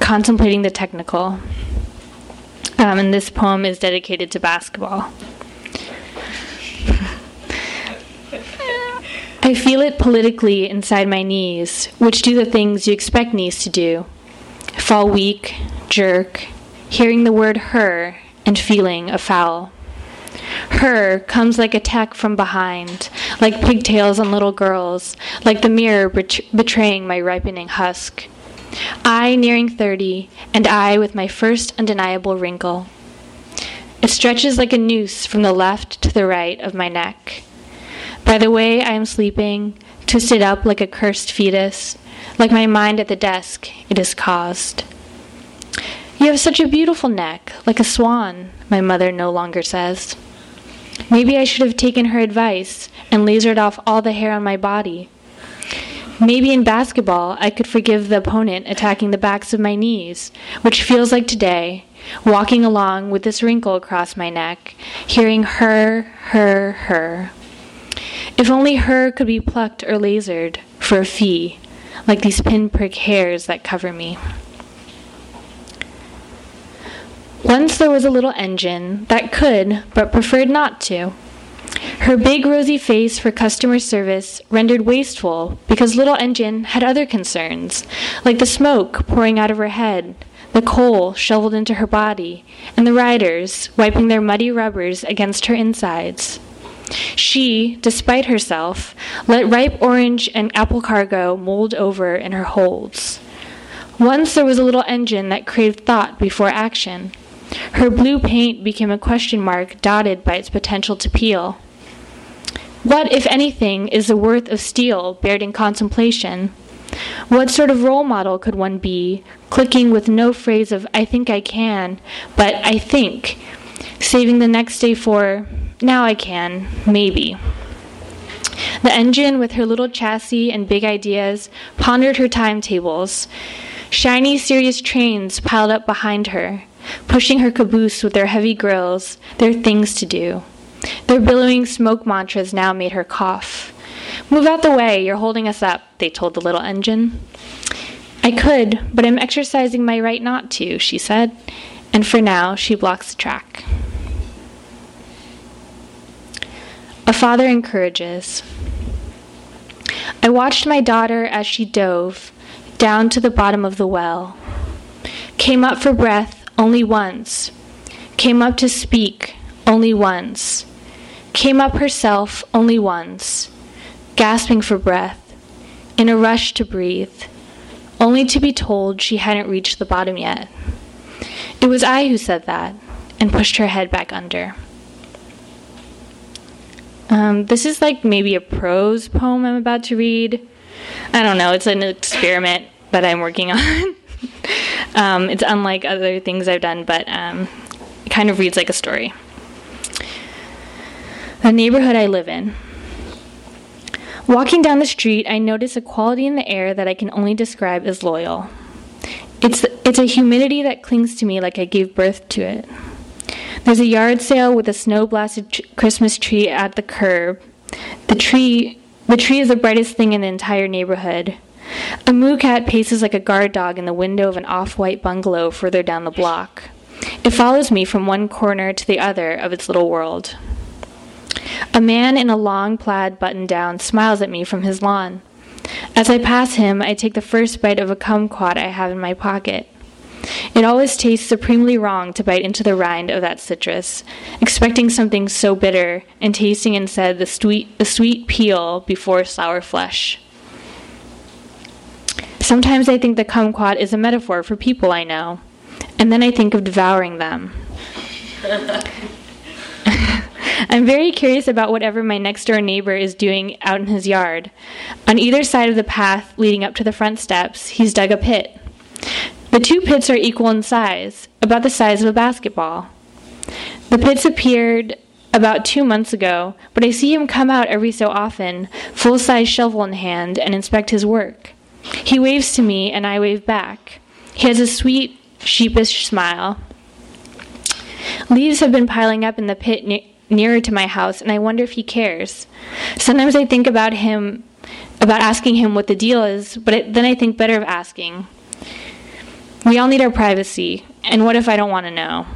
contemplating the technical. Um, and this poem is dedicated to basketball. I feel it politically inside my knees, which do the things you expect knees to do fall weak, jerk, hearing the word her and feeling a foul. Her comes like attack from behind, like pigtails on little girls, like the mirror bet- betraying my ripening husk. I nearing 30, and I with my first undeniable wrinkle. It stretches like a noose from the left to the right of my neck. By the way I am sleeping, twisted up like a cursed fetus, like my mind at the desk, it is caused. You have such a beautiful neck, like a swan, my mother no longer says. Maybe I should have taken her advice and lasered off all the hair on my body. Maybe in basketball I could forgive the opponent attacking the backs of my knees, which feels like today, walking along with this wrinkle across my neck, hearing her, her, her. If only her could be plucked or lasered for a fee, like these pinprick hairs that cover me. Once there was a little engine that could, but preferred not to. Her big rosy face for customer service rendered wasteful because Little Engine had other concerns, like the smoke pouring out of her head, the coal shoveled into her body, and the riders wiping their muddy rubbers against her insides. She, despite herself, let ripe orange and apple cargo mold over in her holds. Once there was a little engine that craved thought before action. Her blue paint became a question mark dotted by its potential to peel. What, if anything, is the worth of steel bared in contemplation? What sort of role model could one be, clicking with no phrase of I think I can, but I think, saving the next day for now I can, maybe. The engine, with her little chassis and big ideas, pondered her timetables. Shiny, serious trains piled up behind her, pushing her caboose with their heavy grills, their things to do. Their billowing smoke mantras now made her cough. Move out the way, you're holding us up, they told the little engine. I could, but I'm exercising my right not to, she said, and for now she blocks the track. A father encourages. I watched my daughter as she dove down to the bottom of the well, came up for breath only once, came up to speak only once, came up herself only once, gasping for breath, in a rush to breathe, only to be told she hadn't reached the bottom yet. It was I who said that and pushed her head back under. Um, this is like maybe a prose poem I'm about to read. I don't know. It's an experiment that I'm working on. um, it's unlike other things I've done, but um, it kind of reads like a story. The neighborhood I live in. Walking down the street, I notice a quality in the air that I can only describe as loyal. It's, it's a humidity that clings to me like I gave birth to it. There's a yard sale with a snow blasted Christmas tree at the curb. The tree, the tree is the brightest thing in the entire neighborhood. A moo cat paces like a guard dog in the window of an off white bungalow further down the block. It follows me from one corner to the other of its little world. A man in a long plaid button down smiles at me from his lawn. As I pass him, I take the first bite of a kumquat I have in my pocket. It always tastes supremely wrong to bite into the rind of that citrus, expecting something so bitter, and tasting instead the sweet, the sweet peel before sour flesh. Sometimes I think the kumquat is a metaphor for people I know, and then I think of devouring them. I'm very curious about whatever my next door neighbor is doing out in his yard. On either side of the path leading up to the front steps, he's dug a pit. The two pits are equal in size, about the size of a basketball. The pits appeared about two months ago, but I see him come out every so often, full size shovel in hand, and inspect his work. He waves to me, and I wave back. He has a sweet, sheepish smile. Leaves have been piling up in the pit ne- nearer to my house, and I wonder if he cares. Sometimes I think about him, about asking him what the deal is, but it, then I think better of asking. We all need our privacy, and what if I don't want to know?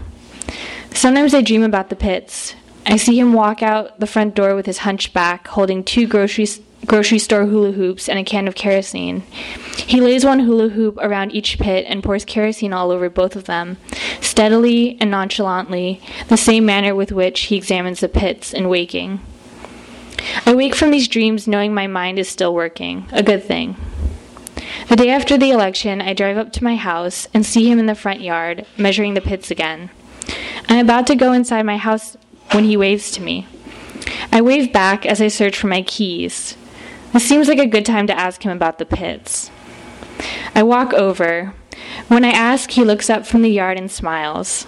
Sometimes I dream about the pits. I see him walk out the front door with his hunchback, holding two grocery, grocery store hula hoops and a can of kerosene. He lays one hula hoop around each pit and pours kerosene all over both of them, steadily and nonchalantly, the same manner with which he examines the pits in waking. I wake from these dreams knowing my mind is still working, a good thing. The day after the election, I drive up to my house and see him in the front yard, measuring the pits again. I'm about to go inside my house when he waves to me. I wave back as I search for my keys. This seems like a good time to ask him about the pits. I walk over. When I ask, he looks up from the yard and smiles.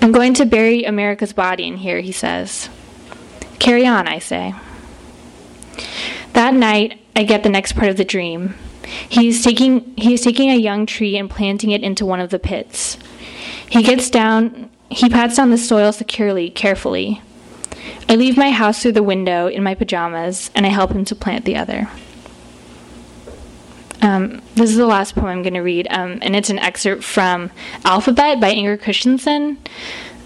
I'm going to bury America's body in here, he says. Carry on, I say. That night, I get the next part of the dream. He is taking he is taking a young tree and planting it into one of the pits. He gets down, he pats down the soil securely, carefully. I leave my house through the window in my pajamas and I help him to plant the other. Um, this is the last poem I'm going to read, um, and it's an excerpt from Alphabet by Inger Christensen.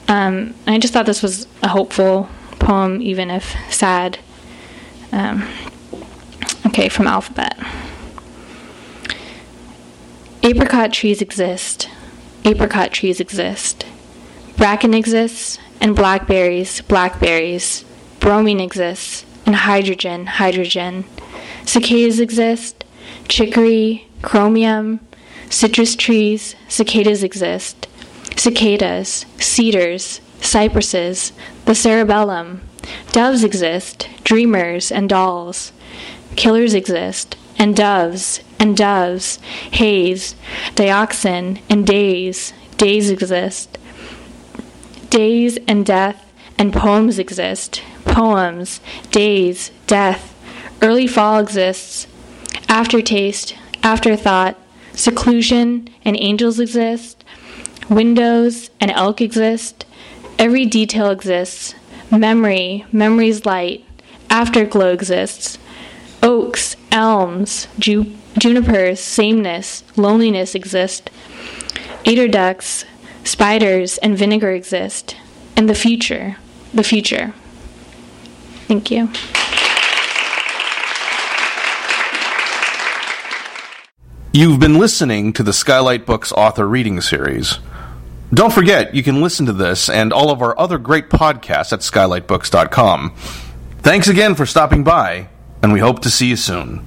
Um, I just thought this was a hopeful poem, even if sad. Um, okay, from Alphabet. Apricot trees exist. Apricot trees exist. Bracken exists, and blackberries, blackberries. Bromine exists, and hydrogen, hydrogen. Cicadas exist, chicory, chromium. Citrus trees, cicadas exist. Cicadas, cedars, cypresses, the cerebellum. Doves exist, dreamers, and dolls. Killers exist, and doves and doves, haze, dioxin and days, days exist. Days and death and poems exist. Poems, days, death. Early fall exists. Aftertaste, afterthought, seclusion and angels exist. Windows and elk exist. Every detail exists. Memory, memory's light. Afterglow exists. Oaks, elms, ju- junipers, sameness, loneliness exist. Eider ducks, spiders, and vinegar exist. And the future, the future. Thank you. You've been listening to the Skylight Books author reading series. Don't forget, you can listen to this and all of our other great podcasts at skylightbooks.com. Thanks again for stopping by, and we hope to see you soon.